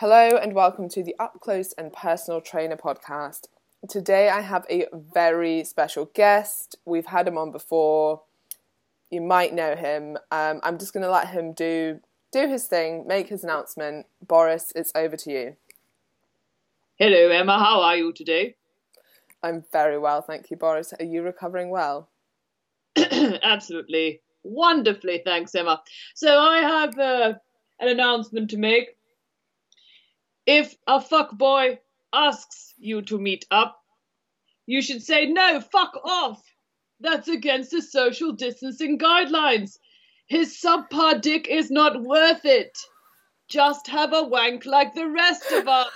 Hello and welcome to the Up Close and Personal Trainer podcast. Today I have a very special guest. We've had him on before. You might know him. Um, I'm just going to let him do do his thing, make his announcement. Boris, it's over to you. Hello, Emma. How are you today? I'm very well, thank you, Boris. Are you recovering well? Absolutely wonderfully, thanks, Emma. So I have uh, an announcement to make. If a fuck boy asks you to meet up, you should say no, fuck off. That's against the social distancing guidelines. His subpar dick is not worth it. Just have a wank like the rest of us.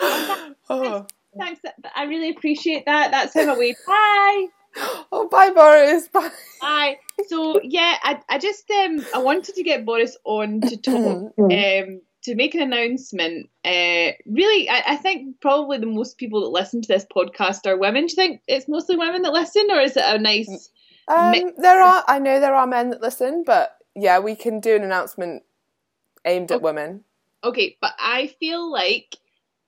Oh, Thanks. I really appreciate that. That's him away. Bye. oh bye, Boris. Bye. Bye. So yeah, I, I just um I wanted to get Boris on to talk um to make an announcement. Uh, really, I, I think probably the most people that listen to this podcast are women. Do you think it's mostly women that listen, or is it a nice? Um, Mi- there are, I know there are men that listen, but yeah, we can do an announcement aimed at Okay. women. Okay, but I feel like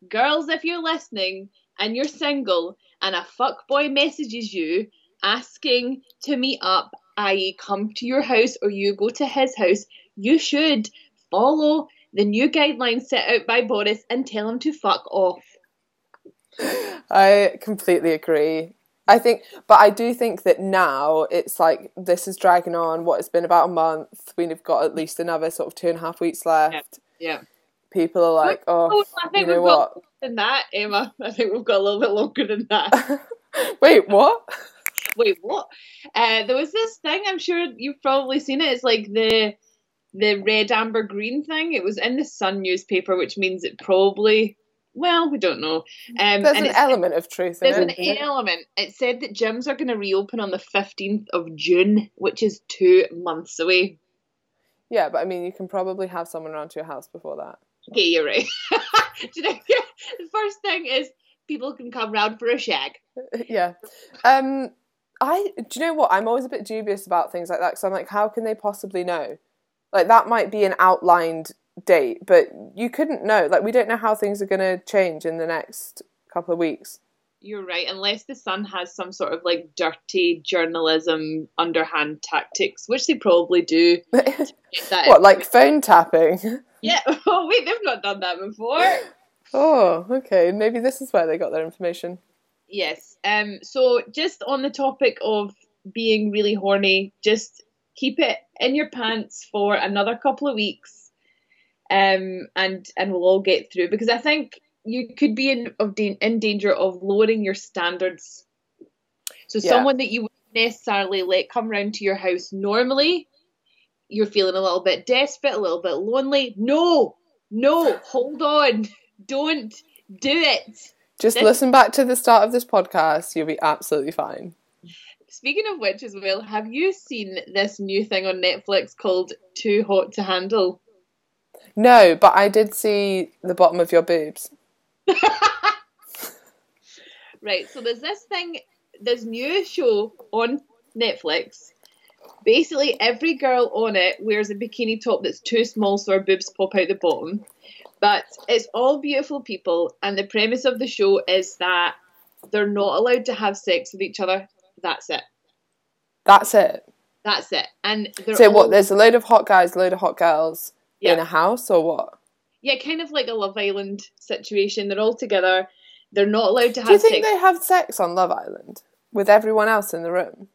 girls, if you're listening and you're single and a fuckboy messages you asking to meet up, i.e., come to your house or you go to his house, you should follow the new guidelines set out by Boris and tell him to fuck off. I completely agree. I think, but I do think that now it's like this is dragging on. What it's been about a month. We've got at least another sort of two and a half weeks left. Yeah. People are like, Oh, oh, I you think know we've got what? longer than that, Emma. I think we've got a little bit longer than that. Wait, what? Wait, what? Uh, there was this thing. I'm sure you've probably seen it. It's like the the red, amber, green thing. It was in the Sun newspaper, which means it probably. Well, we don't know. Um, There's an element of truth in There's an it. element. It said that gyms are going to reopen on the 15th of June, which is two months away. Yeah, but I mean, you can probably have someone around to your house before that. Okay, you're right. You know, the first thing is people can come round for a shag. yeah. Um, I do you know what? I'm always a bit dubious about things like that because I'm like, how can they possibly know? Like that might be an outlined date, but you couldn't know. Like we don't know how things are going to change in the next couple of weeks. You're right, unless the Sun has some sort of like dirty journalism underhand tactics, which they probably do. What, like phone tapping? Yeah. Oh wait, they've not done that before. oh, okay. Maybe this is where they got their information. Yes. Um. So just on the topic of being really horny, just keep it in your pants for another couple of weeks, um, and and we'll all get through because I think you could be in of da- in danger of lowering your standards. So Yeah. someone that you wouldn't necessarily let come round to your house normally, you're feeling a little bit desperate, a little bit lonely. No, no, hold on, don't do it. Just This- listen back to the start of this podcast. You'll be absolutely fine. Speaking of which, as well, have you seen this new thing on Netflix called Too Hot to Handle? No, but I did see the bottom of your boobs. Right, so there's this thing, this new show on Netflix. Basically, every girl on it wears a bikini top that's too small so her boobs pop out the bottom. But it's all beautiful people, and the premise of the show is that they're not allowed to have sex with each other. That's it. That's it. That's it. And So all, what? There's a load of hot guys, a load of hot girls in a house, or what? yeah, kind of like a Love Island situation. They're all together. They're not allowed to have Do you think sex. they have sex on Love Island with everyone else in the room?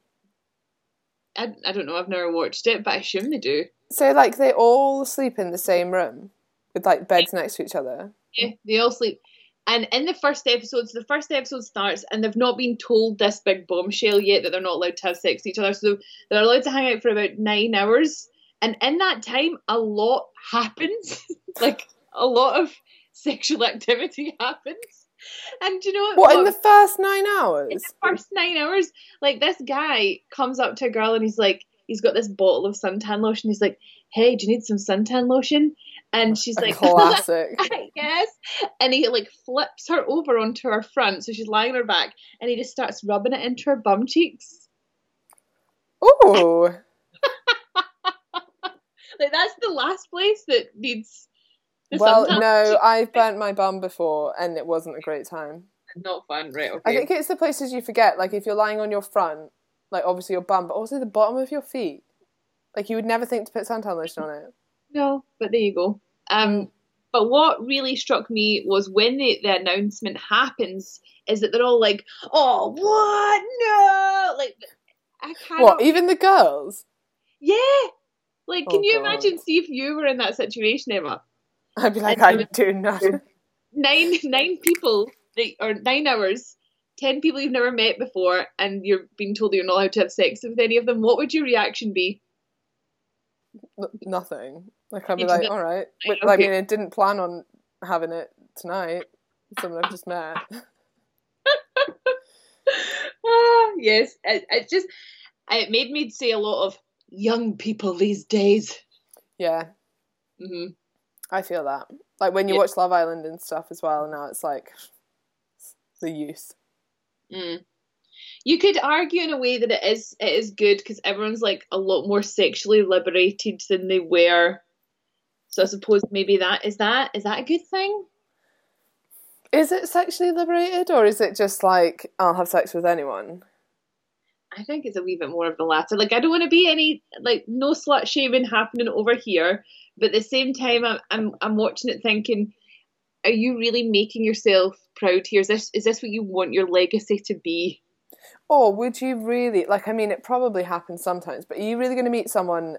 I, I don't know. I've never watched it, but I assume they do. So like they all sleep in the same room with like beds next to each other. Yeah, they all sleep. And in the first episode, so the first episode starts, and they've not been told this big bombshell yet that they're not allowed to have sex with each other. So they're allowed to hang out for about nine hours. And in that time, a lot happens. like, a lot of sexual activity happens. And do you know What in the first nine hours? in the first nine hours, like this guy comes up to a girl and he's like, he's got this bottle of suntan lotion. He's like, "Hey, do you need some suntan lotion?" And she's A like, classic. yes. And he like flips her over onto her front, so she's lying on her back, and he just starts rubbing it into her bum cheeks. Ooh. like that's the last place that needs. Well, no. I've burnt my bum before and it wasn't a great time. not fun, right? Okay. I think it's the places you forget. Like if you're lying on your front, like obviously your bum, but also the bottom of your feet. Like you would never think to put suntan lotion on it. No, but there you go. Um, but what really struck me was when the, the announcement happens, is that they're all like, "Oh, what? No!" Like, I can't. What? Even the girls? Yeah. Like, can Oh, you God. imagine? See if you were in that situation, Emma. I'd be like, And- I do not. Nine, nine people, or nine hours, ten people you've never met before, and you're being told that you're not allowed to have sex with any of them. What would your reaction be? N- Nothing. Like I'd be like, all right. But, I mean, I didn't plan on having it tonight. Someone I've just met. ah, yes, it, it just it made me say a lot of young people these days. Yeah, hmm I feel that. Like when you Yeah. watch Love Island and stuff as well. Now it's like the youth. Mm. You could argue in a way that it is it is good because everyone's like a lot more sexually liberated than they were. So I suppose maybe that is that is that a good thing? Is it sexually liberated or is it just like I'll have sex with anyone? I think it's a wee bit more of the latter. Like I don't want to be any like no slut shaming happening over here, but at the same time I'm I'm I'm watching it thinking, are you really making yourself proud here? Is this is this what you want your legacy to be? Or would you really like? I mean, it probably happens sometimes, but are you really going to meet someone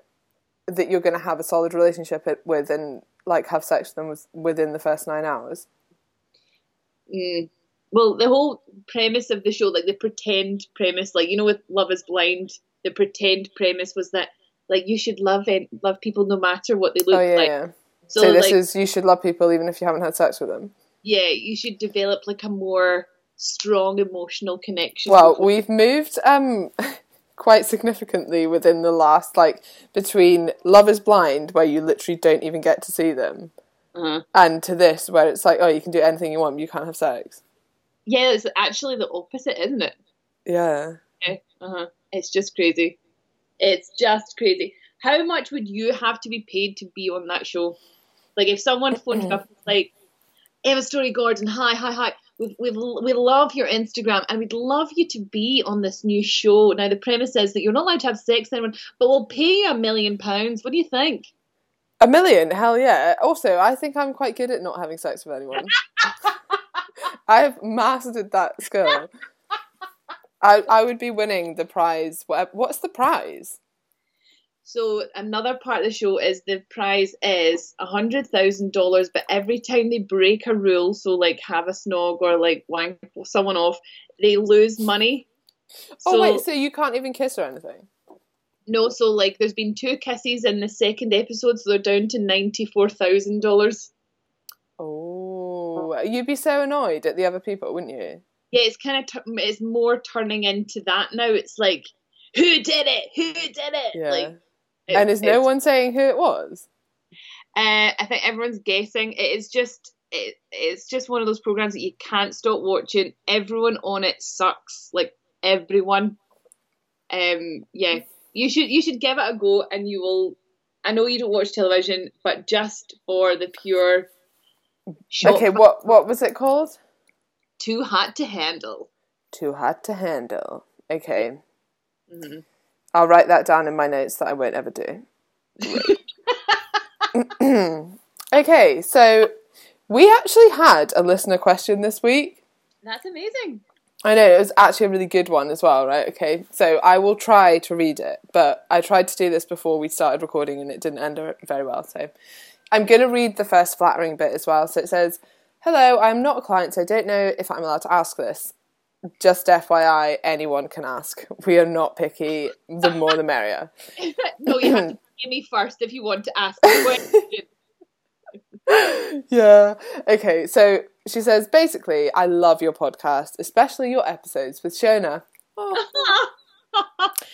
that you're going to have a solid relationship with and like have sex with them within the first nine hours? Mm. Well, the whole premise of the show, like the pretend premise, like you know, with Love Is Blind, the pretend premise was that like you should love and love people no matter what they look oh yeah, like. yeah. So, So, this like, is you should love people even if you haven't had sex with them. yeah, you should develop like a more strong emotional connection. Well, we've moved um quite significantly within the last like between Love Is Blind, where you literally don't even get to see them, uh-huh. and to this where it's like, oh, you can do anything you want, but you can't have sex. yeah, it's actually the opposite, isn't it? Yeah. Yeah. Uh-huh. It's just crazy. It's just crazy. How much would you have to be paid to be on that show? Like if someone phoned up like, Emma Storey Gordon, hi, hi, hi. We we we love your Instagram and we'd love you to be on this new show. Now the premise is that you're not allowed to have sex with anyone, but we'll pay you a million pounds. What do you think? A million, hell yeah. Also, I think I'm quite good at not having sex with anyone. I've mastered that skill. I I would be winning the prize. What what's the prize? So another part of the show is the prize is a hundred thousand dollars, but every time they break a rule, so like have a snog or like wank someone off, they lose money. Oh So wait, so you can't even kiss or anything? no, so like there's been two kisses in the second episode, so they're down to ninety four thousand dollars. Oh, you'd be so annoyed at the other people, wouldn't you? Yeah, it's kind of t- it's more turning into that now. It's like who did it? Who did it? Yeah. Like, and is no one saying who it was? Uh, I think everyone's guessing. It is just it, it's just one of those programs that you can't stop watching. Everyone on it sucks. Like everyone. Um, yeah, you should you should give it a go, and you will. I know you don't watch television, but just for the pure. Okay, what what was it called? Too hot to handle. Too hot to handle. Okay, Mhm. I'll write that down in my notes that I won't ever do. okay, so we actually had a listener question this week. That's amazing. I know it was actually a really good one as well, right? Okay, so I will try to read it, but I tried to do this before we started recording and it didn't end very well. So I'm going to read the first flattering bit as well. So it says, Hello, I'm not a client, so I don't know if I'm allowed to ask this. Just FYI, anyone can ask. We are not picky. The more the merrier. no, you have to pay me first if you want to ask yeah. Okay, so she says basically, I love your podcast, especially your episodes with Shona. Oh.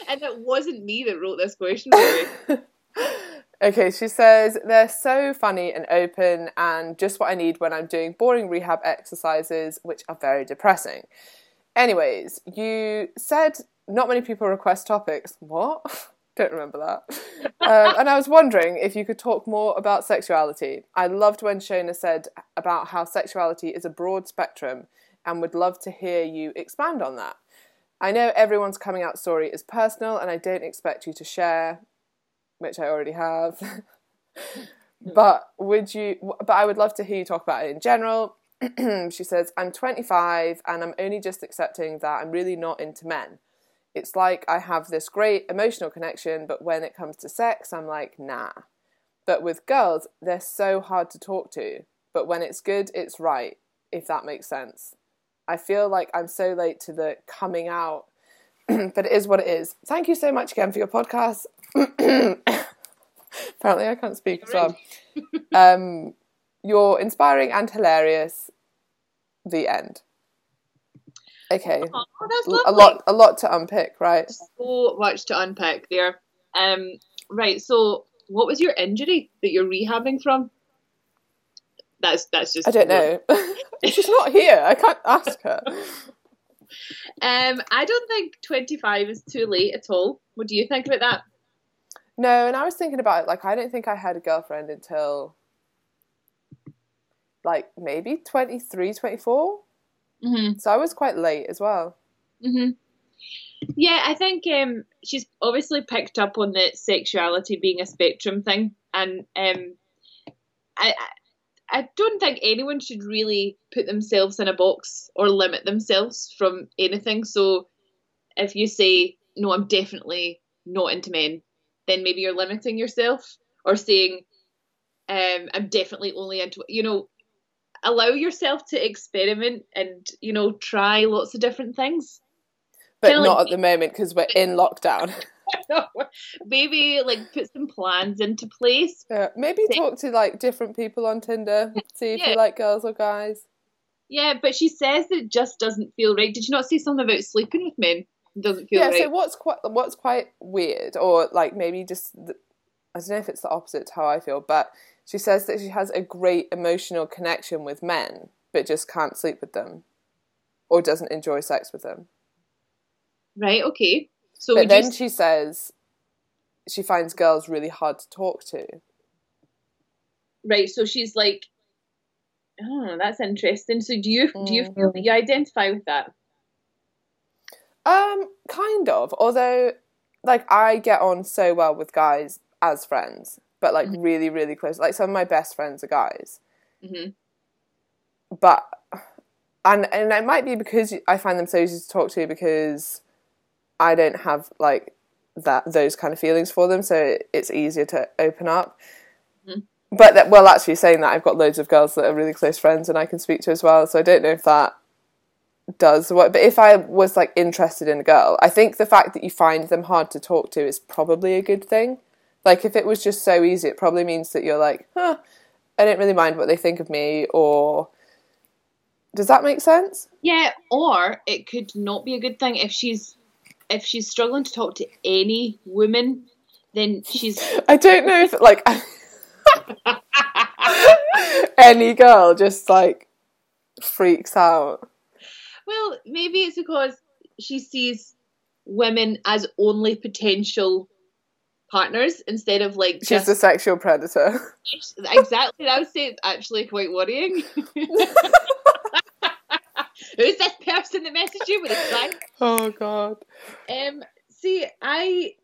and it wasn't me that wrote this question. Okay, she says they're so funny and open and just what I need when I'm doing boring rehab exercises, which are very depressing. Anyways, you said not many people request topics. What? Don't remember that. Um, and I was wondering if you could talk more about sexuality. I loved when Shona said about how sexuality is a broad spectrum and would love to hear you expand on that. I know everyone's coming out story is personal and I don't expect you to share, which I already have. but would you but I would love to hear you talk about it in general. she says, I'm 25 and I'm only just accepting that I'm really not into men. It's like I have this great emotional connection, but when it comes to sex, I'm like, nah. But with girls, they're so hard to talk to. But when it's good, it's right, if that makes sense. I feel like I'm so late to the coming out, but it is what it is. Thank you so much again for your podcast. Apparently, I can't speak as well. Um, you're inspiring and hilarious. The end. Okay. Oh, a lot, a lot to unpick, right? So much to unpack there. Um, right. So, what was your injury that you're rehabbing from? That's that's just. I don't know. She's not here. I can't ask her. Um, I don't think 25 is too late at all. What do you think about that? No, and I was thinking about it. Like, I don't think I had a girlfriend until like maybe 23, 24. Mm-hmm. So I was quite late as well. Mm-hmm. Yeah, I think um, she's obviously picked up on the sexuality being a spectrum thing, and um, I, I I don't think anyone should really put themselves in a box or limit themselves from anything. So if you say no, I'm definitely not into men, then maybe you're limiting yourself, or saying um, I'm definitely only into you know allow yourself to experiment and you know try lots of different things But Kinda not like- at the moment because we're in lockdown. maybe like put some plans into place Yeah, maybe talk to like different people on Tinder, see if Yeah. you like girls or guys. yeah but she says that it just doesn't feel right did you not say something about sleeping with men It doesn't feel right. yeah. right So what's quite what's quite weird, or like maybe just the, I don't know if it's the opposite to how I feel, but she says that she has a great emotional connection with men, but just can't sleep with them, or doesn't enjoy sex with them. right okay so but then you she says she finds girls really hard to talk to. right so she's like oh that's interesting so do you do you Mm. feel that you identify with that Um, kind of. Although, like, I get on so well with guys as friends, but like really, really close. Like, some of my best friends are guys, hmm but and and it might be because I find them so easy to talk to because I don't have like that those kind of feelings for them, so it's easier to open up. Mhm. But that, well, actually, saying that I've got loads of girls that are really close friends and I can speak to as well, so I don't know if that does what. But if I was like interested in a girl, I think the fact that you find them hard to talk to is probably a good thing. Like if it was just so easy, it probably means that you're like, huh, I don't really mind what they think of me, or does that make sense? yeah or it could not be a good thing if she's if she's struggling to talk to any woman then she's I don't know if like any girl just like freaks out. Well, maybe it's because she sees women as only potential partners instead of like She's a sexual predator. exactly. I would say it's actually quite worrying. Who's this person that messaged you with a sign? Oh god. Um, see, I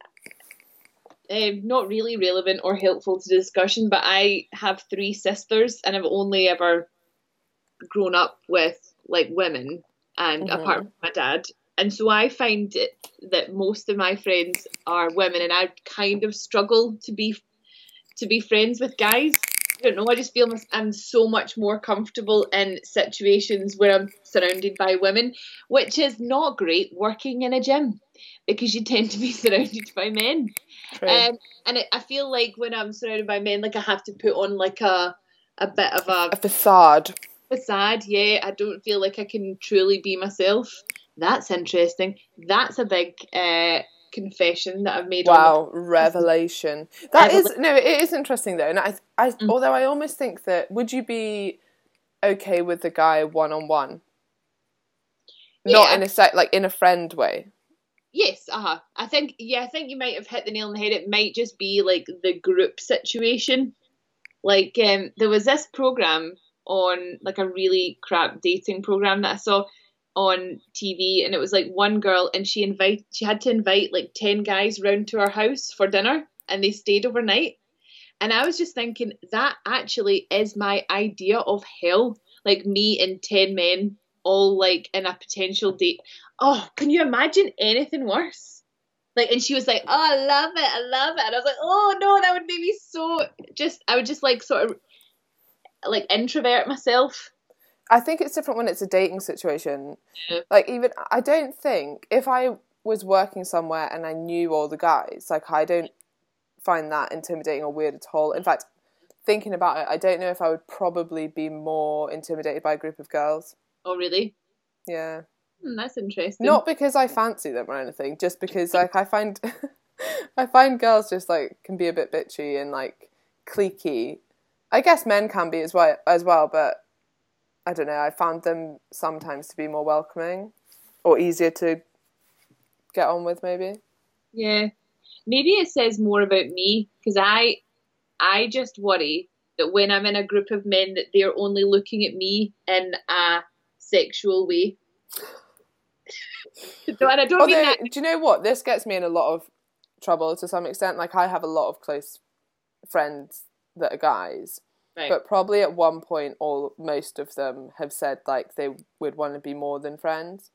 um, not really relevant or helpful to the discussion, but I have three sisters, and I've only ever grown up with like women, and Mhm. apart from my dad, and so I find it that most of my friends are women, and I kind of struggle to be to be friends with guys. I don't know. I just feel I'm so much more comfortable in situations where I'm surrounded by women, which is not great working in a gym because you tend to be surrounded by men. Um, and it, I feel like when I'm surrounded by men, like I have to put on like a a bit of a a facade. facade. Yeah, I don't feel like I can truly be myself. That's interesting. That's a big uh, confession that I've made. on the Wow, revelation. That is no, it is interesting though, and I, I, Mm. although I almost think that would you be okay with the guy one on one, not in a sec, like in a friend way. Yes, uh huh. I think yeah, I think you might have hit the nail on the head. It might just be like the group situation. Like um, there was this program on like a really crap dating program that I saw on TV, and it was like one girl, and she invite she had to invite like ten guys round to her house for dinner, and they stayed overnight. And I was just thinking that actually is my idea of hell. Like me and ten men all like in a potential date. Oh, can you imagine anything worse? Like, and she was like, "Oh, I love it, I love it," and I was like, "Oh no, that would make me so just." I would just like sort of like introvert myself. I think it's different when it's a dating situation. Yeah. Like even I don't think if I was working somewhere and I knew all the guys, like I don't find that intimidating or weird at all. In fact, thinking about it, I don't know if I would probably be more intimidated by a group of girls. Oh, really? Yeah. Hmm, that's interesting. Not because I fancy them or anything, just because like I find I find girls just like can be a bit bitchy and like cliquey. I guess men can be as well as well, but I don't know, I found them sometimes to be more welcoming or easier to get on with maybe. Yeah, maybe it says more about me because I, I just worry that when I'm in a group of men that they're only looking at me in a sexual way. And I don't mean that. do you know what? This gets me in a lot of trouble to some extent. Like I have a lot of close friends that are guys, Right. but probably at one point, all most of them have said like they would want to be more than friends,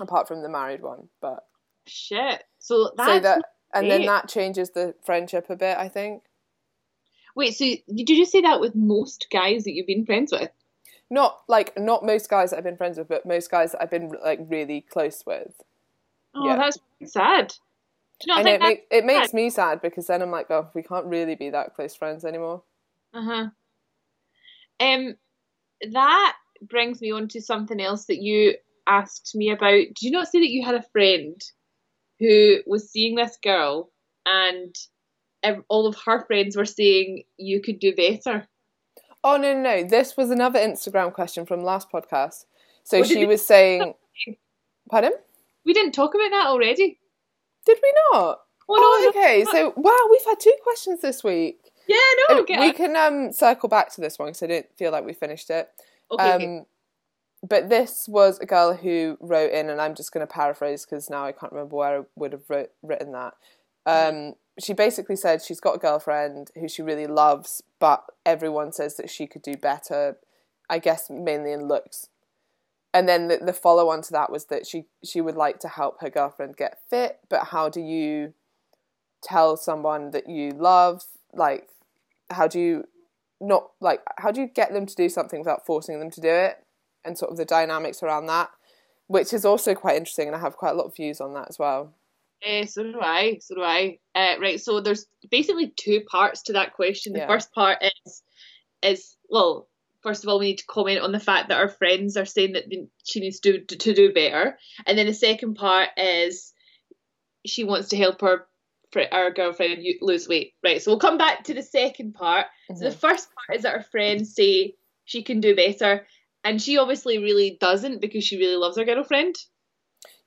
apart from the married one. But Shit. So that's so that and then that changes the friendship a bit. I think wait. So did you say that with most guys that you've been friends with? not like not most guys that I've been friends with, but most guys that I've been like really close with. Oh, Yeah. that's sad. Do you not think it, make, it makes me sad because then I'm like, oh, we can't really be that close friends anymore. Uh huh. Um, that brings me on to something else that you asked me about. Did you not say that you had a friend who was seeing this girl and all of her friends were saying you could do better? Oh no, no, no! This was another Instagram question from last podcast. So she was saying, "Pardon? We didn't talk about that already. Did we not?" Oh, Oh, no, okay. So wow, we've had two questions this week. Yeah, no, we can um circle back to this one because I don't feel like we finished it. Okay, um, okay. but this was a girl who wrote in, and I'm just going to paraphrase because now I can't remember where I would have wrote, written that. Um, she basically said she's got a girlfriend who she really loves, but everyone says that she could do better. I guess mainly in looks. And then the, the follow on to that was that she she would like to help her girlfriend get fit, but how do you tell someone that you love like how do you not like how do you get them to do something without forcing them to do it and sort of the dynamics around that which is also quite interesting and i have quite a lot of views on that as well Uh, so do I. So do I. Uh, right. So there's basically two parts to that question. The Yeah. first part is is well, first of all, we need to comment on the fact that our friends are saying that she needs to to, to do better, and then the second part is she wants to help her our girlfriend lose weight. Right. So we'll come back to the second part. So the mm-hmm. first part is that her friends say she can do better, and she obviously really doesn't because she really loves her girlfriend.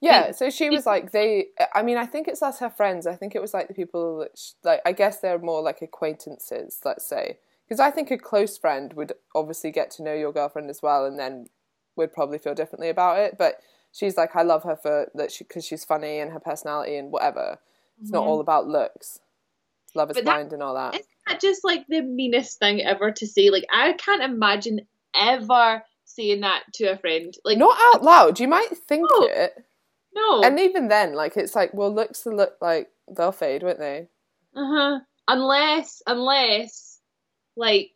yeah so she was like they i mean i think it's us her friends i think it was like the people that sh like i guess they're more like acquaintances let's say because i think a close friend would obviously get to know your girlfriend as well and then would probably feel differently about it but she's like i love her for that she because she's funny and her personality and whatever it's not all about looks love is But that- blind and all that Isn't that just like the meanest thing ever to say? Like I can't imagine ever saying that to a friend. Like not out loud you might think No. it no. and even then like it's like well looks to look like they'll fade won't they uh-huh. Unless unless like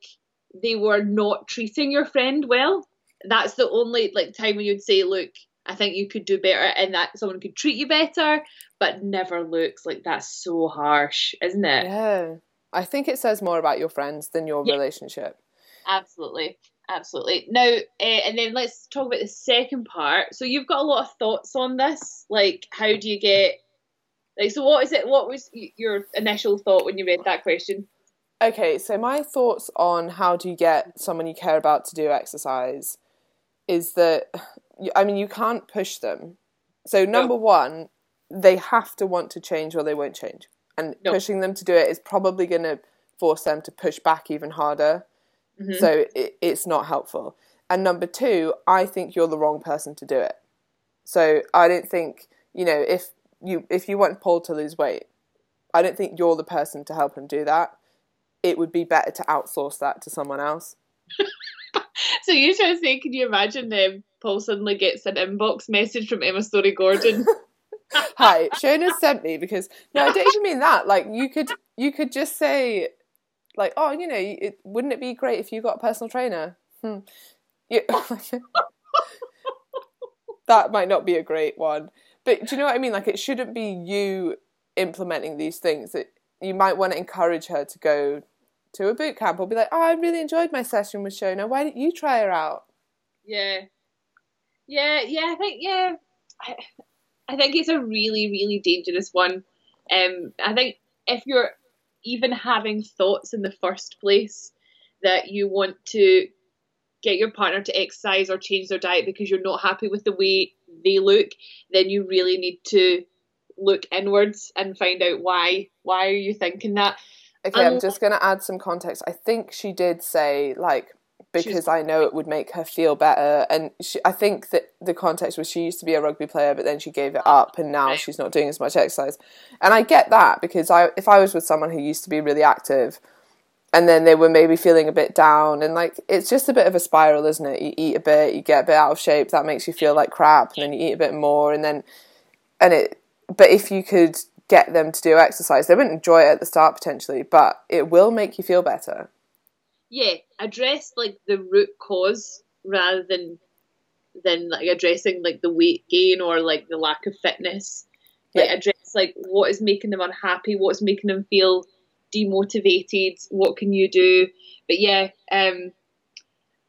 they were not treating your friend well. That's the only like time when you'd say, Look, I think you could do better and that someone could treat you better, but never looks like that's so harsh, isn't it? yeah i think it says more about your friends than your Yeah. relationship Absolutely. Absolutely. Now, uh, and then let's talk about the second part. So you've got a lot of thoughts on this. Like, how do you get? Like, so what is it? What was your initial thought when you read that question? Okay, so my thoughts on how do you get someone you care about to do exercise is that, I mean, you can't push them. So, number one, they have to want to change or they won't change. And No. pushing them to do it is probably going to force them to push back even harder. Mhm. So it, it's not helpful. And number two, I think you're the wrong person to do it. So I don't think you know if you if you want Paul to lose weight, I don't think you're the person to help him do that. It would be better to outsource that to someone else. So you trying to say, can you imagine um, Paul suddenly gets an inbox message from Emma Storey Gordon? Hi, Shona sent me because no, I don't even mean that. Like you could you could just say like, oh, you know, it, wouldn't it be great if you got a personal trainer? Hmm. You, that might not be a great one, but do you know what I mean? Like it shouldn't be you implementing these things. That you might want to encourage her to go to a boot camp or be like, oh, I really enjoyed my session with Shona. Why don't you try her out? yeah, yeah, yeah. I think yeah, I, I think it's a really, really dangerous one. Um, I think if you're even having thoughts in the first place that you want to get your partner to exercise or change their diet because you're not happy with the way they look, then you really need to look inwards and find out why. Why are you thinking that? Okay, I'm Um, just going to add some context. I think she did say like because I know it would make her feel better, and she, I think that the context was she used to be a rugby player, but then she gave it up, and now she's not doing as much exercise. And I get that because I if I was with someone who used to be really active, and then they were maybe feeling a bit down, and like it's just a bit of a spiral, isn't it? You eat a bit, you get a bit out of shape, that makes you feel like crap, and then you eat a bit more, and then and it. But if you could get them to do exercise, they wouldn't enjoy it at the start potentially, but it will make you feel better. yeah, address like the root cause rather than than like addressing like the weight gain or like the lack of fitness. Like Yeah. address like what is making them unhappy, what's making them feel demotivated, what can you do? But yeah, um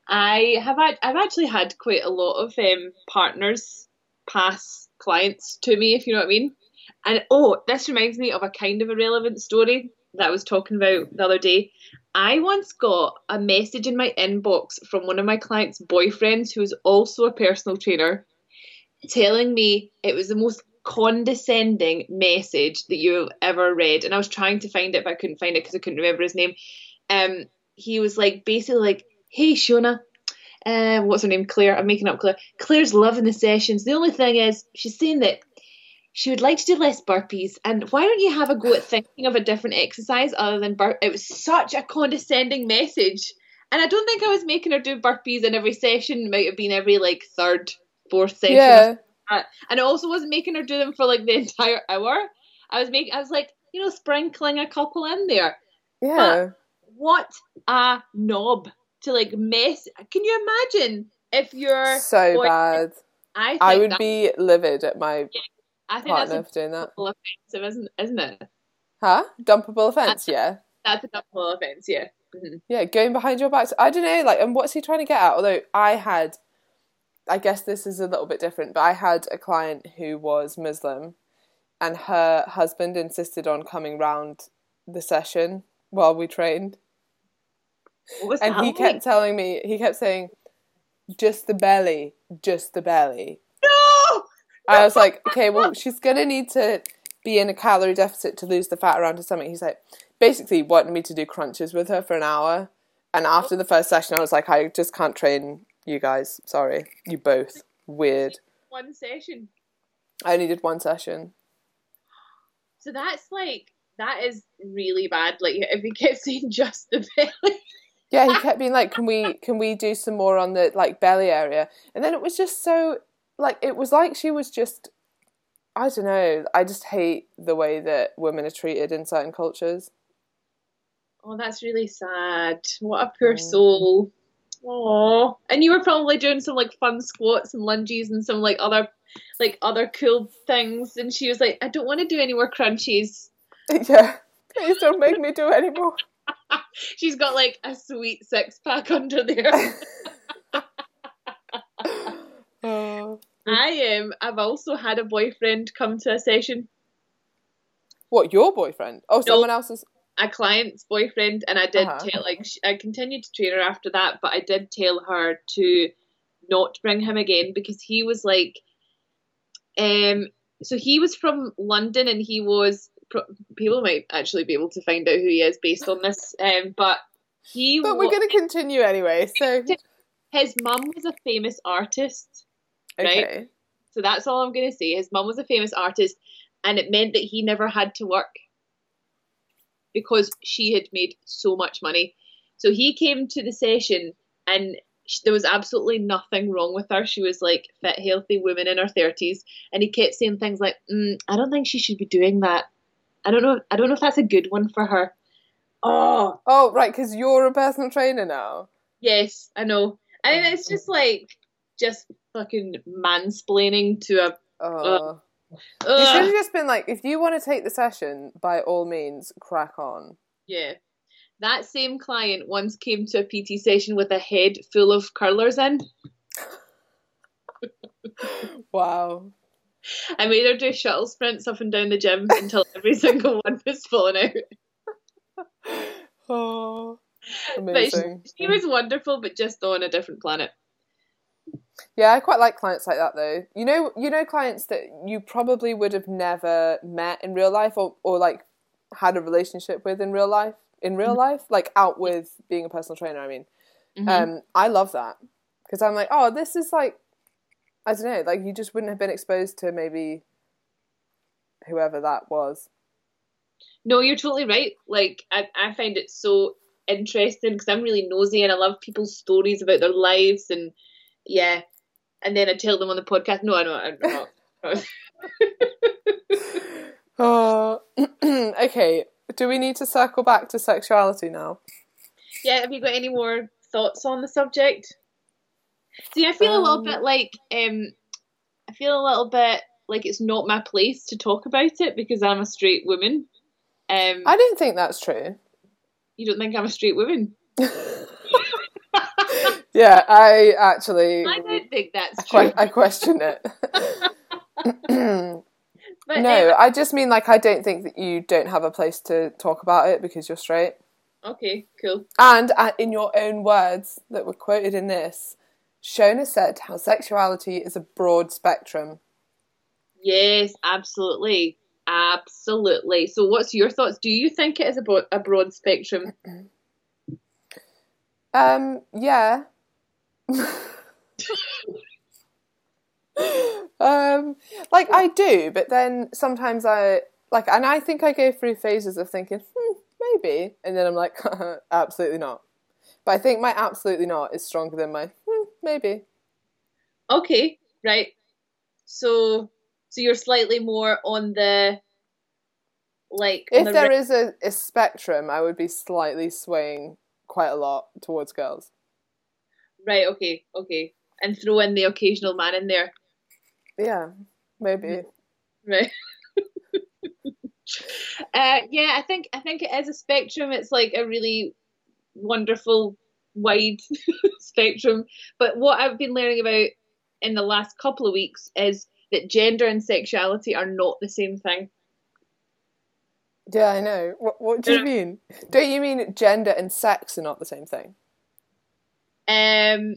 I have had, I've actually had quite a lot of um partners pass clients to me, if you know what I mean. And oh, this reminds me of a kind of irrelevant story that I was talking about the other day. I once got a message in my inbox from one of my clients' boyfriends, who is also a personal trainer, telling me it was the most condescending message that you've ever read. And I was trying to find it, but I couldn't find it because I couldn't remember his name. Um, he was like basically like, "Hey, Shona." Uh, what's her name? Claire. I'm making up Claire. Claire's loving the sessions. The only thing is, she's saying that she would like to do less burpees. And why don't you have a go at thinking of a different exercise other than burp? It was such a condescending message. And I don't think I was making her do burpees in every session. It might have been every like third, fourth session. Yeah, like. And I also wasn't making her do them for like the entire hour. I was making, I was like, you know, sprinkling a couple in there. yeah. What a knob to like mess. Can you imagine if you're So boy- bad. I think I would that, be livid at my I think that's partner a for doing that. offensive, isn't isn't it? Huh? Dumpable offence, yeah. That's a dumpable offense, yeah. hmm Yeah, going behind your back. I don't know, like, and what's he trying to get at? Although I had, I guess this is a little bit different, but I had a client who was Muslim, and her husband insisted on coming round the session while we trained, What was and he kept telling me, he kept saying, "Just the belly, just the belly." I was like, okay, well, she's gonna need to be in a calorie deficit to lose the fat around her stomach. He's like, basically wanted me to do crunches with her for an hour. And after the first session, I was like, I just can't train you guys. Sorry, you both. Weird. One session. I only did one session. So that's like that is really bad. Like if he kept saying just the belly. Yeah, he kept being like, "Can we, can we do some more on the like belly area?" And then it was just so like it was like she was just. I don't know. I just hate the way that women are treated in certain cultures. Oh, that's really sad. What a poor soul. Oh, and you were probably doing some like fun squats and lunges and some like other, like other cool things. And she was like, "I don't want to do any more crunchies." yeah, please don't make me do anymore. She's got like a sweet six pack under there. Oh. I um, I've also had a boyfriend come to a session, What your boyfriend? Oh, someone else's. a client's boyfriend, and I did Uh-huh. tell like sh I continued to train her after that, but I did tell her to not bring him again because he was like, um, so he was from London, and he was. People might actually be able to find out who he is based on this, um, but he. But we're wa- going to continue anyway. So His mum was a famous artist, right? So that's all I'm going to say. His mum was a famous artist, and it meant that he never had to work because she had made so much money. So he came to the session, and sh- there was absolutely nothing wrong with her. She was like fit, healthy woman in her thirties, and he kept saying things like, mm, "I don't think she should be doing that. I don't know. I don't know if that's a good one for her." Oh, Oh right, because you're a personal trainer now. yes, I know. And it's just like just fucking mansplaining to a. Oh. Uh, you should have just been like, if you want to take the session, by all means, crack on. Yeah. That same client once came to a PT session with a head full of curlers in. Wow. I made her do shuttle sprints up and down the gym until every single one was falling out. Oh, But she, amazing. she was wonderful, but just on a different planet. Yeah, I quite like clients like that though. You know, you know clients that you probably would have never met in real life or, or like had a relationship with in real life. In real life, like out with being a personal trainer. I mean, Mhm. um, I love that because I'm like, oh, this is like, I don't know, like you just wouldn't have been exposed to maybe whoever that was. No, you're totally right. Like, I, I find it so interesting because I'm really nosy and I love people's stories about their lives and yeah. And then I tell them on the podcast, no, I know, I'm not. Oh, okay. Do we need to circle back to sexuality now? Yeah, have you got any more thoughts on the subject? See, I feel a little Um, bit like um, I feel a little bit like it's not my place to talk about it because I'm a straight woman. Um, I don't think that's true. you don't think I'm a straight woman? Yeah, I actually, I don't think I, that's true. que- I question it. no, I just mean like I don't think that you don't have a place to talk about it because you're straight. okay, cool. And uh, in your own words that were quoted in this, Shona said how sexuality is a broad spectrum. Yes, absolutely, absolutely. So, what's your thoughts? Do you think it is a, bro- a broad spectrum? Um, yeah. Um, like I do, but then sometimes I like, and I think I go through phases of thinking, hmm, maybe, and then I'm like, absolutely not. But I think my absolutely not is stronger than my hmm, maybe. Okay, right. So, so you're slightly more on the like. If the there re- is a, a spectrum, I would be slightly swaying quite a lot towards girls. Right, okay, okay, and throw in the occasional man in there, Yeah, maybe. right? uh, yeah, I think I think it is a spectrum. It's like a really wonderful wide spectrum. But what I've been learning about in the last couple of weeks is that gender and sexuality are not the same thing. Yeah, I know. What, what do you mean? Don't you mean gender and sex are not the same thing? Um,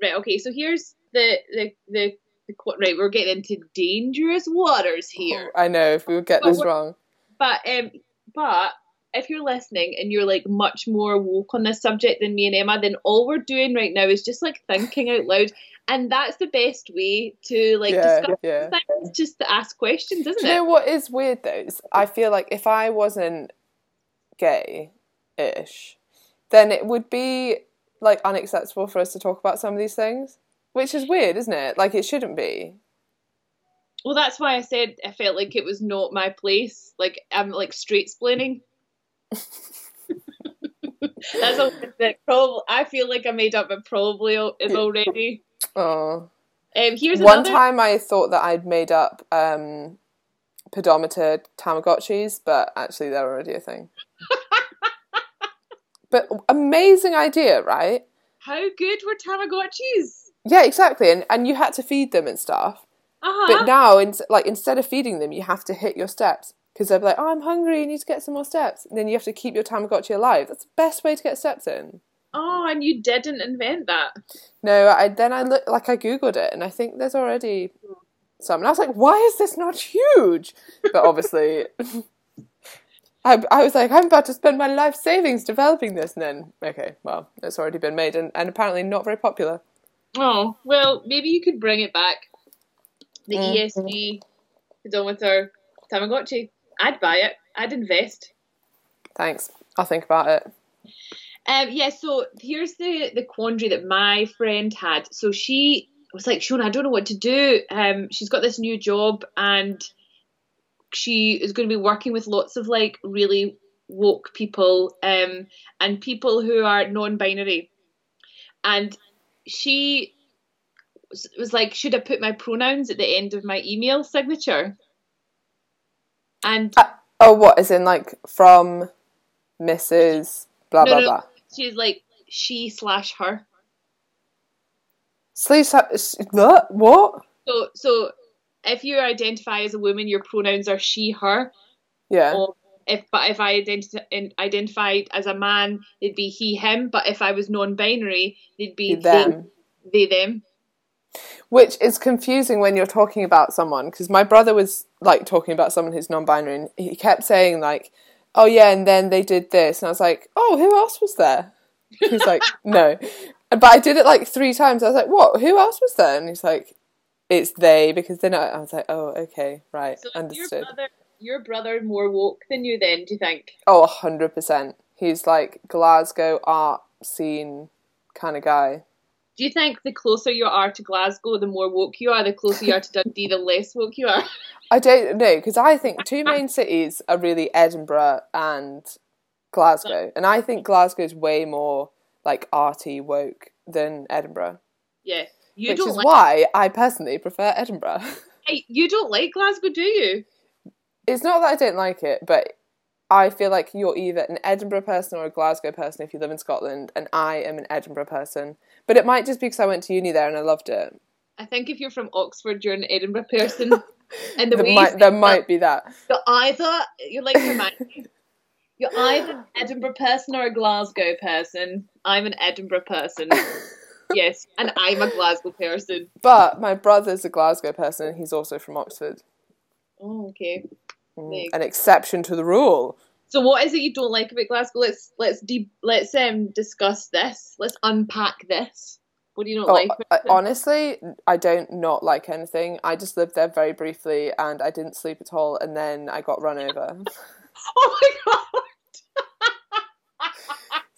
right. Okay. So here's the the the, the right. We're getting into dangerous waters here. I know if we would get But this wrong. But um, but if you're listening and you're like much more woke on this subject than me and Emma, then all we're doing right now is just like thinking out loud, and that's the best way to like yeah, discuss yeah. things. Just to ask questions, isn't Do you it? know what is weird though? Is I feel like if I wasn't gay-ish, then it would be like unacceptable for us to talk about some of these things, which is weird, isn't it? Like it shouldn't be. Well, that's why I said I felt like it was not my place. Like I'm like straight splaining. that's a that probably I feel like I made up, but probably is already. Oh. Um, here's One another. time I thought that I'd made up um, pedometer Tamagotchis, but actually they're already a thing. but amazing idea, right? How good were Tamagotchis? Yeah, exactly. And and you had to feed them and stuff. Uh-huh. But now, in, like instead of feeding them, you have to hit your steps because they're like, "Oh, I'm hungry. You need to get some more steps." And then you have to keep your Tamagotchi alive. That's the best way to get steps in. oh, and you didn't invent that. No, I then I look like I googled it, and I think there's already some. And I was like, why is this not huge? But obviously, I, I was like, I'm about to spend my life savings developing this. And then, okay, well, it's already been made and, and apparently not very popular. Oh, well, maybe you could bring it back. The Mm. ESG odometer Tamagotchi. I'd buy it. I'd invest. Thanks. I'll think about it. Um, yeah, so here's the the quandary that my friend had. So she was like, Shona, I don't know what to do. Um, she's got this new job and she is going to be working with lots of like really woke people um, and people who are non-binary. And she was, was like, should I put my pronouns at the end of my email signature? And Oh, what is in, like, from Mrs. blah, no, blah, no, blah. she's like she slash her. Sleep, what? What? So, so if you identify as a woman, your pronouns are she, her. Yeah. Or if, but if I identi- identified as a man, it'd be he, him. But if I was non-binary, it'd be them. they, they, them. Which is confusing when you're talking about someone because my brother was like talking about someone who's non-binary and he kept saying like, "Oh yeah," and then they did this, and I was like, "Oh, who else was there?" He's like, "No," but I did it like three times. I was like, "What? Who else was there?" And he's like, "It's they," because then I, I was like, "Oh, okay, right, So is your understood." brother, your brother more woke than you? Then do you think? Oh, hundred percent. He's like Glasgow art scene kind of guy. Do you think the closer you are to Glasgow, the more woke you are? The closer you are to Dundee, the less woke you are. I don't know because I think two main cities are really Edinburgh and Glasgow, and I think Glasgow is way more like arty woke than Edinburgh, Yeah, you which don't is like. why I personally prefer Edinburgh. Hey, you don't like Glasgow, do you? it's not that I don't like it, but I feel like you're either an Edinburgh person or a Glasgow person if you live in Scotland, and I am an Edinburgh person. But it might just be because I went to uni there and I loved it. I think if you're from Oxford, you're an Edinburgh person. And the There way might, there that, might be that. You're either you're like Hermione. You're either an Edinburgh person or a Glasgow person. I'm an Edinburgh person. yes, and I'm a Glasgow person. But my brother's a Glasgow person, and he's also from Oxford. Oh, okay. Mm, An exception to the rule. So, what is it you don't like about Glasgow? Let's let's de- let's um discuss this. Let's unpack this. What do you not Oh, like? I, honestly, I don't not like anything. I just lived there very briefly, and I didn't sleep at all, and then I got run over. oh my god!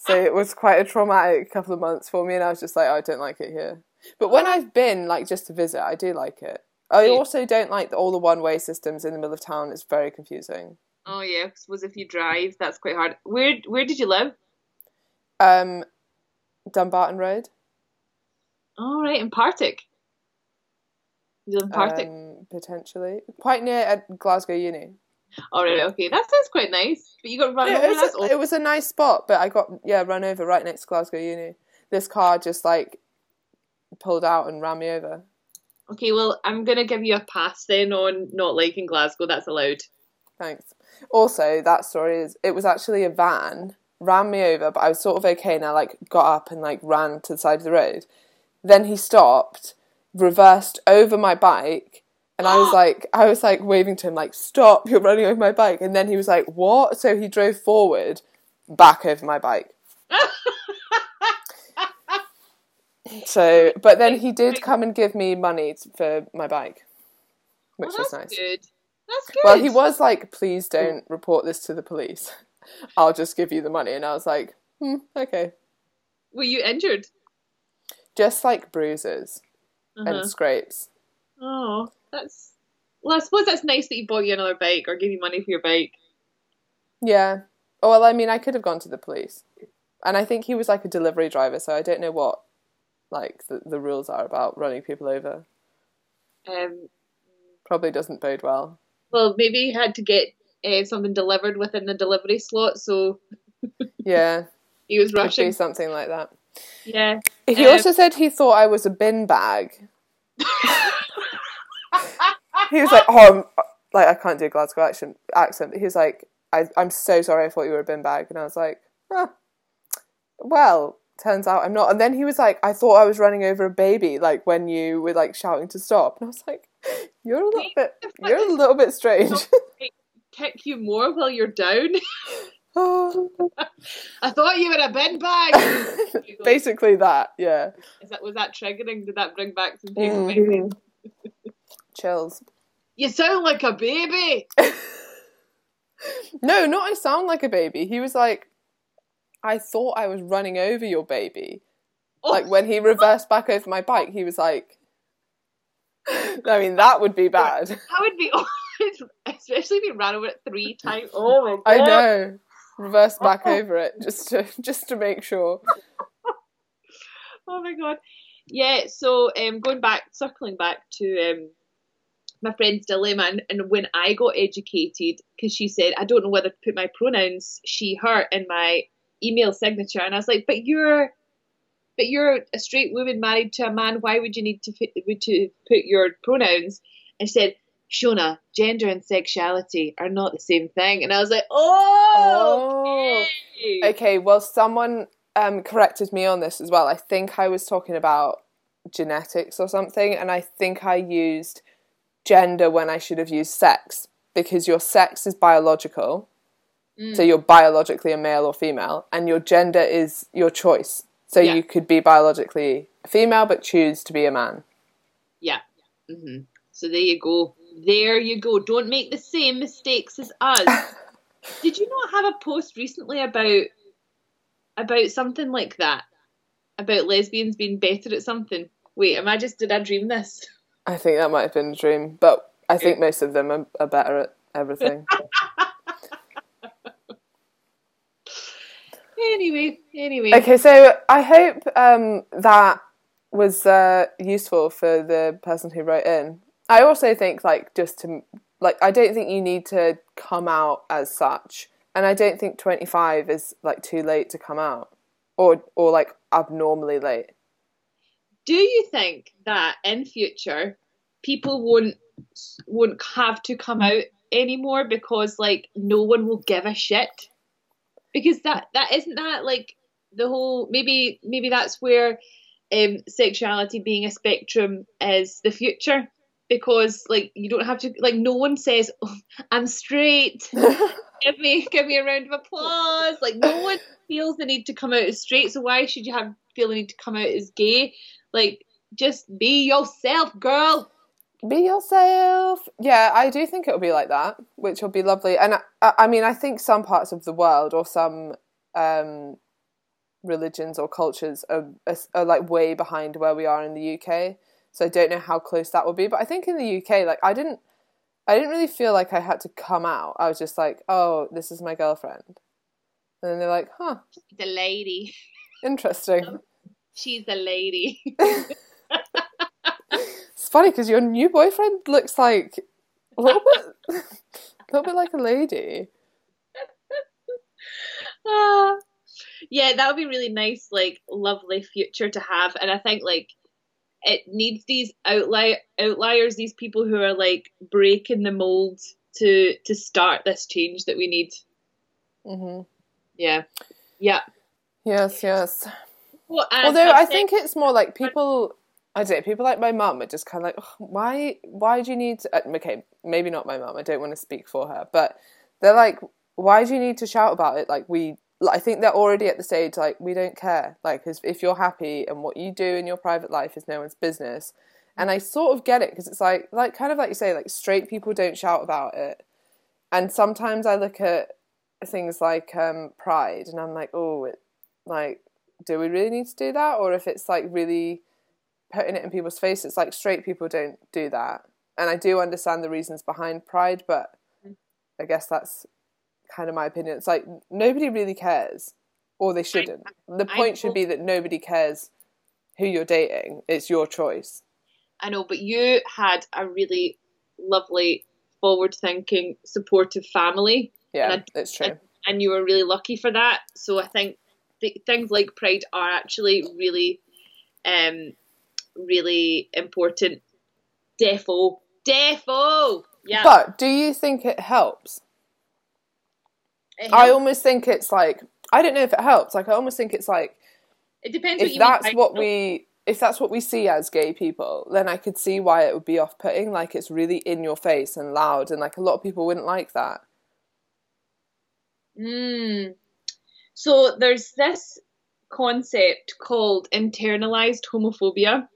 So it was quite a traumatic couple of months for me, and I was just like, I don't like it here. But when I've been like just to visit, I do like it. I also don't like the, all the one-way systems in the middle of town. It's very confusing. Oh yeah, 'cause suppose if you drive, that's quite hard. Where where did you live? Um, Dumbarton Road. All right, in Partick. You live in Partick. Um, potentially quite near at Glasgow Uni. Oh, All right, okay, that sounds quite nice. But you got run Yeah, over. it, was a, it was a nice spot, but I got yeah run over right next to Glasgow Uni. This car just like pulled out and ran me over. Okay, well, I'm gonna give you a pass then on not liking Glasgow. That's allowed. Thanks. Also, that story is it was actually a van ran me over, but I was sort of okay, and I like got up and like ran to the side of the road. Then he stopped, reversed over my bike, and I was like, I was like waving to him like, "Stop! You're running over my bike!" And then he was like, "What?" So he drove forward, back over my bike. So, but then he did come and give me money for my bike, which well, was nice. good. That's good. Well, he was like, "Please don't report this to the police. I'll just give you the money." And I was like, hmm, "Okay." Were you injured? Just like bruises Uh-huh. and scrapes. Oh, that's. Well, I suppose that's nice that he bought you another bike or gave you money for your bike. Yeah. Oh, well, I mean, I could have gone to the police, and I think he was like a delivery driver, so I don't know what like the, the rules are about running people over. Um, Probably doesn't bode well. well, maybe he had to get uh, something delivered within the delivery slot, so Yeah, he was rushing. something like that. Yeah. He Uh, also said he thought I was a bin bag. he was like, "Oh, I'm, like I can't do a Glasgow accent." Accent. But he was like, I, "I'm so sorry. I thought you were a bin bag," and I was like, "Huh. "Well, turns out I'm not." And then he was like, "I thought I was running over a baby, like when you were like shouting to stop," and I was like, You're a little bit. You're a little bit strange. Kick you more while you're down. Oh. I thought you were a bin bag. Basically that, yeah. Is that was that triggering? Did that bring back some Mm. painful memories? Chills. You sound like a baby. No, not I sound like a baby. He was like, I thought I was running over your baby. Oh, Like when he reversed back over my bike, he was like, I mean, that would be bad. that would be especially if you ran over it three times. Oh my god! I know. Reverse back over it just to just to make sure. Oh my god. Yeah, so um, going back, circling back to um, my friend's dilemma, and, and when I got educated, because she said, I don't know whether to put my pronouns she, her in my email signature, and I was like, but you're, but you're a straight woman married to a man. Why would you need to to put your pronouns? And she said, Shona, gender and sexuality are not the same thing, and I was like, oh, Oh. okay. Okay, well, someone um, corrected me on this as well. I think I was talking about genetics or something, and I think I used gender when I should have used sex because your sex is biological. So you're biologically a male or female, and your gender is your choice. So Yeah. you could be biologically a female but choose to be a man. Yeah. hmm So there you go. There you go. Don't make the same mistakes as us. Did you not have a post recently about about something like that? About lesbians being better at something? Wait, am I just did I dream this? I think that might have been a dream, but I think most of them are, are better at everything. Anyway, anyway. Okay, so I hope um, that was uh, useful for the person who wrote in. I also think, like, just to like, I don't think you need to come out as such, and I don't think twenty five is like too late to come out, or or like abnormally late. Do you think that in future people won't won't have to come out anymore because like no one will give a shit? Because that that isn't that like the whole maybe maybe that's where um sexuality being a spectrum is the future. Because like you don't have to like no one says oh, I'm straight. Give me give me a round of applause. Like no one feels the need to come out as straight. So why should you have feel the need to come out as gay like just be yourself girl Be yourself. Yeah, I do think it'll be like that, which will be lovely. And I, I mean, I think some parts of the world or some um, religions or cultures are, are, are like way behind where we are in the UK. So I don't know how close that will be. But I think in the UK, like I didn't, I didn't really feel like I had to come out. I was just like, oh, this is my girlfriend, and then they're like, huh, the lady interesting. She's a lady It's funny because your new boyfriend looks like a little bit, a little bit like a lady. Ah. yeah that would be really nice like lovely future to have and i think like it needs these outlier outliers these people who are like breaking the mold to to start this change that we need hmm yeah yeah Yes, yes. Well, Although I think it's more like people. I don't know. People like my mum are just kind of like, why? Why do you need? To, uh, okay, maybe not my mum. I don't want to speak for her, but they're like, why do you need to shout about it? Like we. I think they're already at the stage like we don't care. Like, if you're happy and what you do in your private life is no one's business, and I sort of get it because it's like, like kind of like you say, like straight people don't shout about it, and sometimes I look at things like um, pride and I'm like, oh, it, like do we really need to do that? Or if it's like really putting it in people's faces it's like straight people don't do that. And i do understand the reasons behind pride but mm. i guess that's kind of my opinion. It's like nobody really cares. Or they shouldn't. The I point should be that nobody cares who you're dating. It's your choice. I know, but you had a really lovely, forward thinking, supportive family, yeah And it's true. and you were really lucky for that. So I think th- things like pride are actually really, um, really important. Defo, defo. Yeah. but do you think it helps it, i almost think it's like i don't know if it helps like i almost think it's like it depends what if you that's mean what we if that's what we see as gay people, then I could see why it would be off putting. Like it's really in your face and loud, and like a lot of people wouldn't like that. Mm. So there's this concept called internalized homophobia,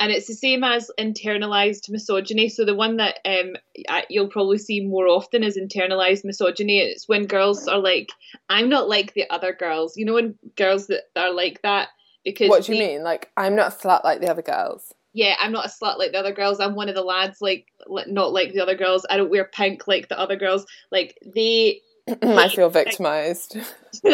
and it's the same as internalized misogyny. So the one that um you'll probably see more often is internalized misogyny. It's when girls are like, "I'm not like the other girls." You know, when girls that are like that because What do you they- mean? Like I'm not a slut like the other girls. yeah, I'm not a slut like the other girls. I'm one of the lads like not like the other girls. I don't wear pink like the other girls. Like they I feel victimized.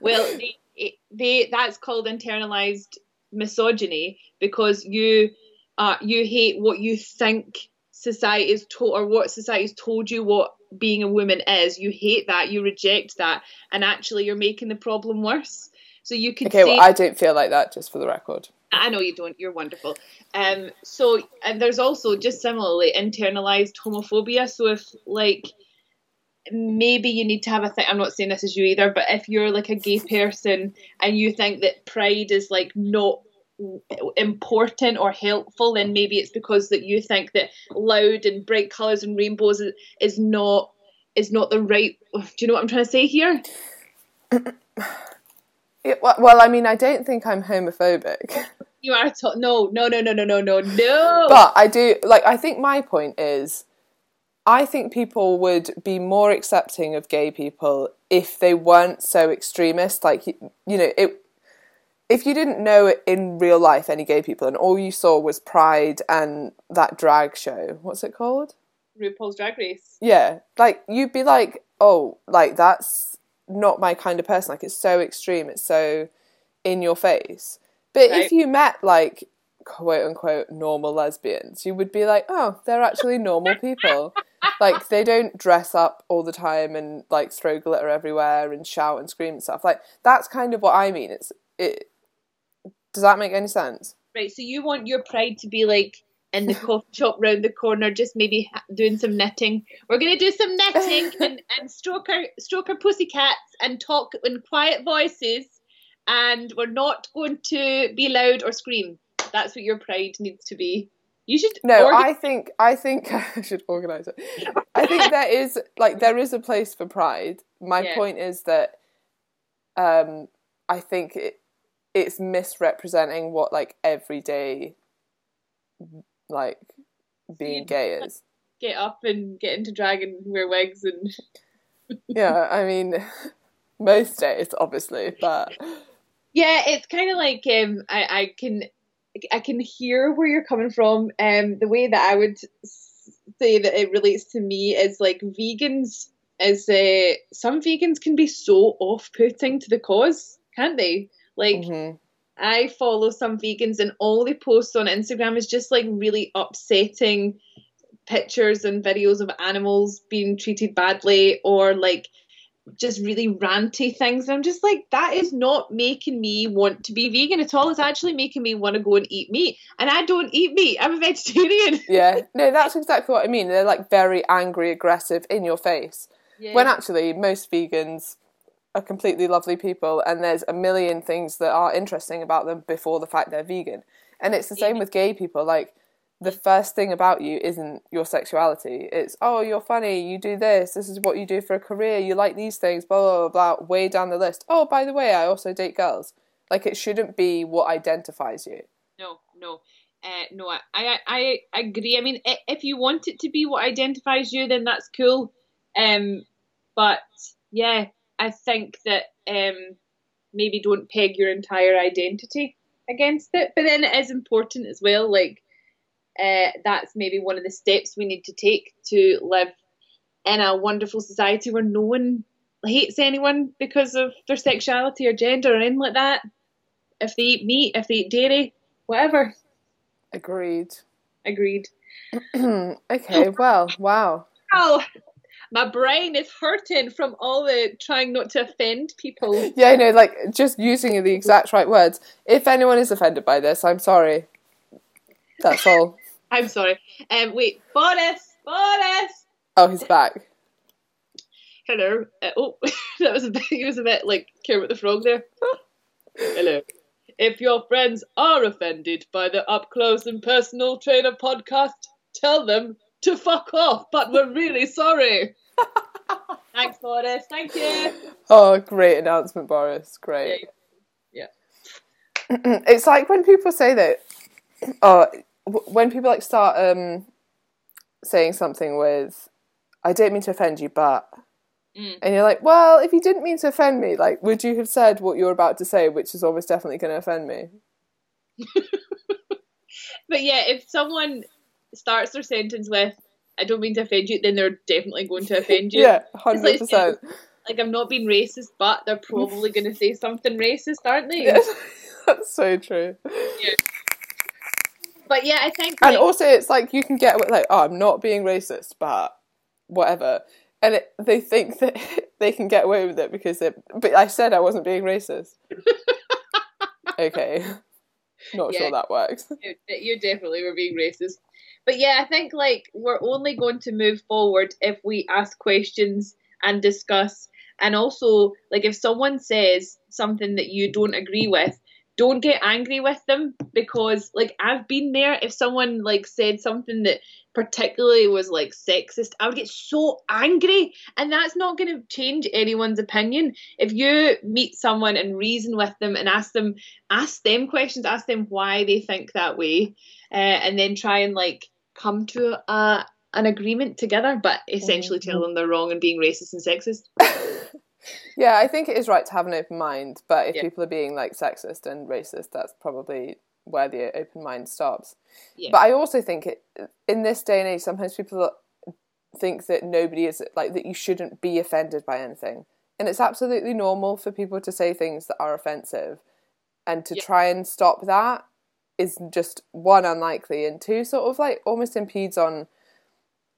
well, they, they that's called internalized misogyny because you uh you hate what you think society is told or what society's told you what being a woman is. You hate that, you reject that, and actually you're making the problem worse. So you could Okay, say well I don't feel like that. Just for the record. I know you don't. You're wonderful. Um. So, and there's also just similarly internalized homophobia. So if like maybe you need to have a thing. I'm not saying this is you either, but if you're like a gay person and you think that pride is like not important or helpful, then maybe it's because that you think that loud and bright colors and rainbows is, is not is not the right. Do you know what I'm trying to say here? Yeah, well, well, I mean, I don't think I'm homophobic, You are no, no, no, no, no, no, no, no. but I do like. I think my point is, I think people would be more accepting of gay people if they weren't so extremist. Like you know, it. If you didn't know in real life any gay people and all you saw was Pride and that drag show, what's it called? RuPaul's Drag Race. Yeah, like you'd be like, oh, like that's not my kind of person. Like it's so extreme, it's so in your face. But Right. if you met like quote unquote normal lesbians, you would be like, oh, they're actually normal people. like they don't dress up all the time and like throw glitter everywhere and shout and scream and stuff. Like that's kind of what I mean. It's it. Does that make any sense? Right, so you want your pride to be like in the coffee shop round the corner, just maybe doing some knitting. We're gonna do some knitting and, and stroke our stroke our pussycats and talk in quiet voices, and we're not going to be loud or scream. That's what your pride needs to be. You should No, organ- I think I think I should organise it. I think there is like there is a place for pride. My Yeah. point is that um I think it it's misrepresenting what like everyday like being gay is. get up and get into drag and wear wigs and Yeah, I mean most days obviously, but Yeah, it's kind of like um, I, I can I can hear where you're coming from. Um, the way that I would say that it relates to me is like vegans. Is uh, some vegans can be so off-putting to the cause, can't they? Like mhm. I follow some vegans, and all they post on Instagram is just like really upsetting pictures and videos of animals being treated badly, or like just really ranty things. I'm just like, that is not making me want to be vegan at all. It's actually making me want to go and eat meat, and I don't eat meat. I'm a vegetarian. yeah. No, that's exactly what I mean. They're like very angry, aggressive, in your face. Yeah. when actually most vegans are completely lovely people and there's a million things that are interesting about them before the fact they're vegan and it's the same with gay people like the first thing about you isn't your sexuality it's oh you're funny you do this this is what you do for a career you like these things blah blah blah, blah way down the list oh by the way i also date girls like it shouldn't be what identifies you no, no. Uh, no, I, I, I agree. I mean, if you want it to be what identifies you, then that's cool. Um, but yeah, I think that um, maybe don't peg your entire identity against it. But then it is important as well. Like, uh, that's maybe one of the steps we need to take to live in a wonderful society where no one hates anyone because of their sexuality or gender or anything like that. If they eat meat, if they eat dairy, whatever. agreed Agreed. okay well wow Oh, my brain is hurting from all the trying not to offend people. Yeah, I know, like just using the exact right words. If anyone is offended by this, I'm sorry. That's all. I'm sorry. Um, wait, Boris, Boris. Oh, he's back. Hello. Uh, oh, that was a bit. He was a bit like Kermit the Frog there. Hello. if your friends are offended by the Up Close and Personal Trainer podcast, tell them to fuck off, but we're really sorry. Thanks, Boris. Thank you. Oh, great announcement, Boris. Great. Yeah. it's like when people say that, oh, when people like start um, saying something with, I don't mean to offend you, but. Mm. And you're like, well, if you didn't mean to offend me, like, would you have said what you're about to say, which is almost definitely going to offend me? But yeah, if someone starts their sentence with, I don't mean to offend you, then they're definitely going to offend you. Yeah, hundred percent. Like, I'm not being racist, but they're probably going to say something racist, aren't they? That's so true. But yeah, I think. And Like, also, it's like you can get away- like, oh, I'm not being racist, but whatever. And it, they think that they can get away with it because it. But I said I wasn't being racist. okay, not Yeah. sure that works. you, you definitely were being racist. But yeah, I think like we're only going to move forward if we ask questions and discuss. And also, like if someone says something that you don't agree with, don't get angry with them because like I've been there. If someone like said something that particularly was like sexist, I would get so angry, and that's not going to change anyone's opinion. If you meet someone and reason with them and ask them ask them questions, ask them why they think that way, uh, and then try and like come to a an agreement together, but essentially tell them they're wrong and being racist and sexist. Yeah, I think it is right to have an open mind, but if Yeah. people are being like sexist and racist, that's probably where the open mind stops. Yeah. But I also think it in this day and age, sometimes people think that nobody is like that you shouldn't be offended by anything, and it's absolutely normal for people to say things that are offensive, and to Yeah. try and stop that is just one unlikely, and two sort of like almost impedes on,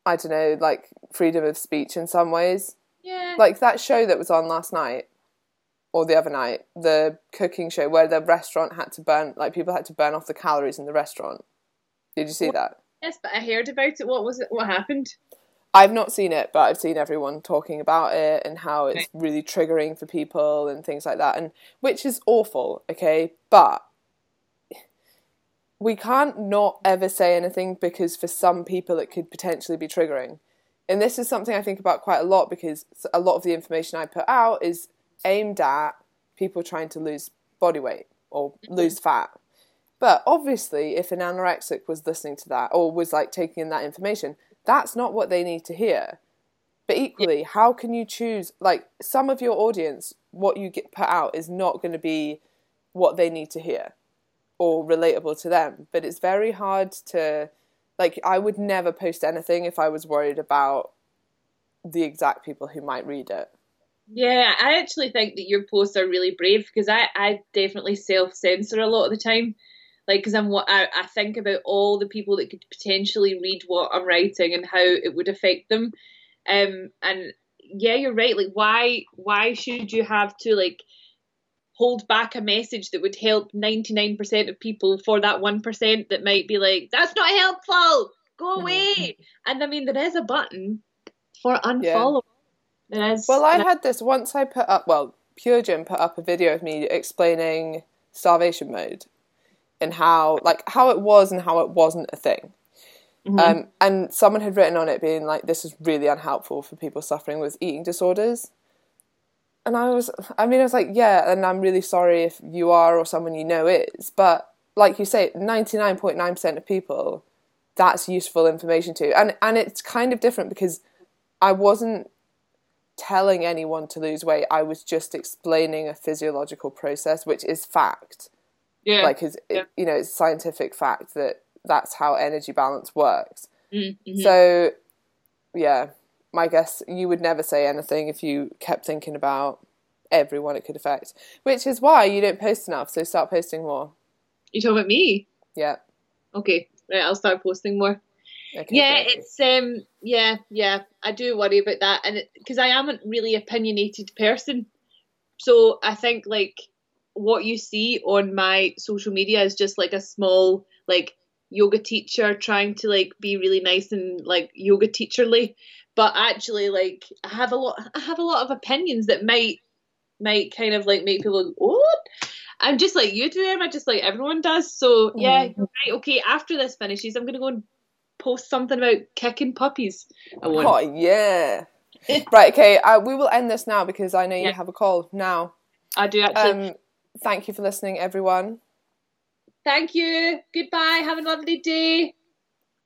I don't know, like freedom of speech in some ways Yeah. like that show that was on last night or the other night the cooking show where the restaurant had to burn like people had to burn off the calories in the restaurant did you see that yes, but I heard about it. What was it? What happened? i've not seen it but i've seen everyone talking about it and how it's really triggering for people and things like that and which is awful okay but we can't not ever say anything because for some people it could potentially be triggering and this is something I think about quite a lot because a lot of the information I put out is aimed at people trying to lose body weight or mm-hmm. lose fat. But obviously, if an anorexic was listening to that or was like taking in that information, that's not what they need to hear. But equally, how can you choose? Like some of your audience, what you get put out is not going to be what they need to hear or relatable to them. But it's very hard to like I would never post anything if I was worried about the exact people who might read it. Yeah, I actually think that your posts are really brave because I, I definitely self censor a lot of the time. Like, because I'm what I, I think about all the people that could potentially read what I'm writing and how it would affect them. Um, and yeah, you're right. Like, why why should you have to like hold back a message that would help 99% of people for that 1% that might be like, that's not helpful, go away. And I mean, there is a button for unfollow. There is. Well, I had this once I put up, well, Pure Gym put up a video of me explaining starvation mode and how, like, how it was and how it wasn't a thing. Um, and someone had written on it being like, this is really unhelpful for people suffering with eating disorders. And I was, I mean, I was like, yeah, and I'm really sorry if you are or someone you know is. But like you say, 99.9% of people, that's useful information to. And, and it's kind of different because I wasn't telling anyone to lose weight. I was just explaining a physiological process, which is fact. yeah. Like, is Yeah. you know, it's scientific fact that that's how energy balance works. Mm-hmm. So, yeah, my guess you would never say anything if you kept thinking about everyone it could affect, which is why you don't post enough. So start posting more. You talking about me? Yeah. Okay, right. I'll start posting more. Okay, yeah, great. it's um, yeah, yeah. I do worry about that, and it because I am a really opinionated person, so I think like what you see on my social media is just like a small like yoga teacher trying to like be really nice and like yoga teacherly, but actually like I have a lot, I have a lot of opinions that might might kind of like make people go, what? I'm just like you do, Emma, just like everyone does. So yeah, mm. right, okay. After this finishes, I'm gonna go and post something about kicking puppies. I. Oh yeah. right. Okay. Uh, we will end this now because I know you yeah. have a call now. I do actually. Um, thank you for listening, everyone. Thank you. Goodbye. Have a lovely day.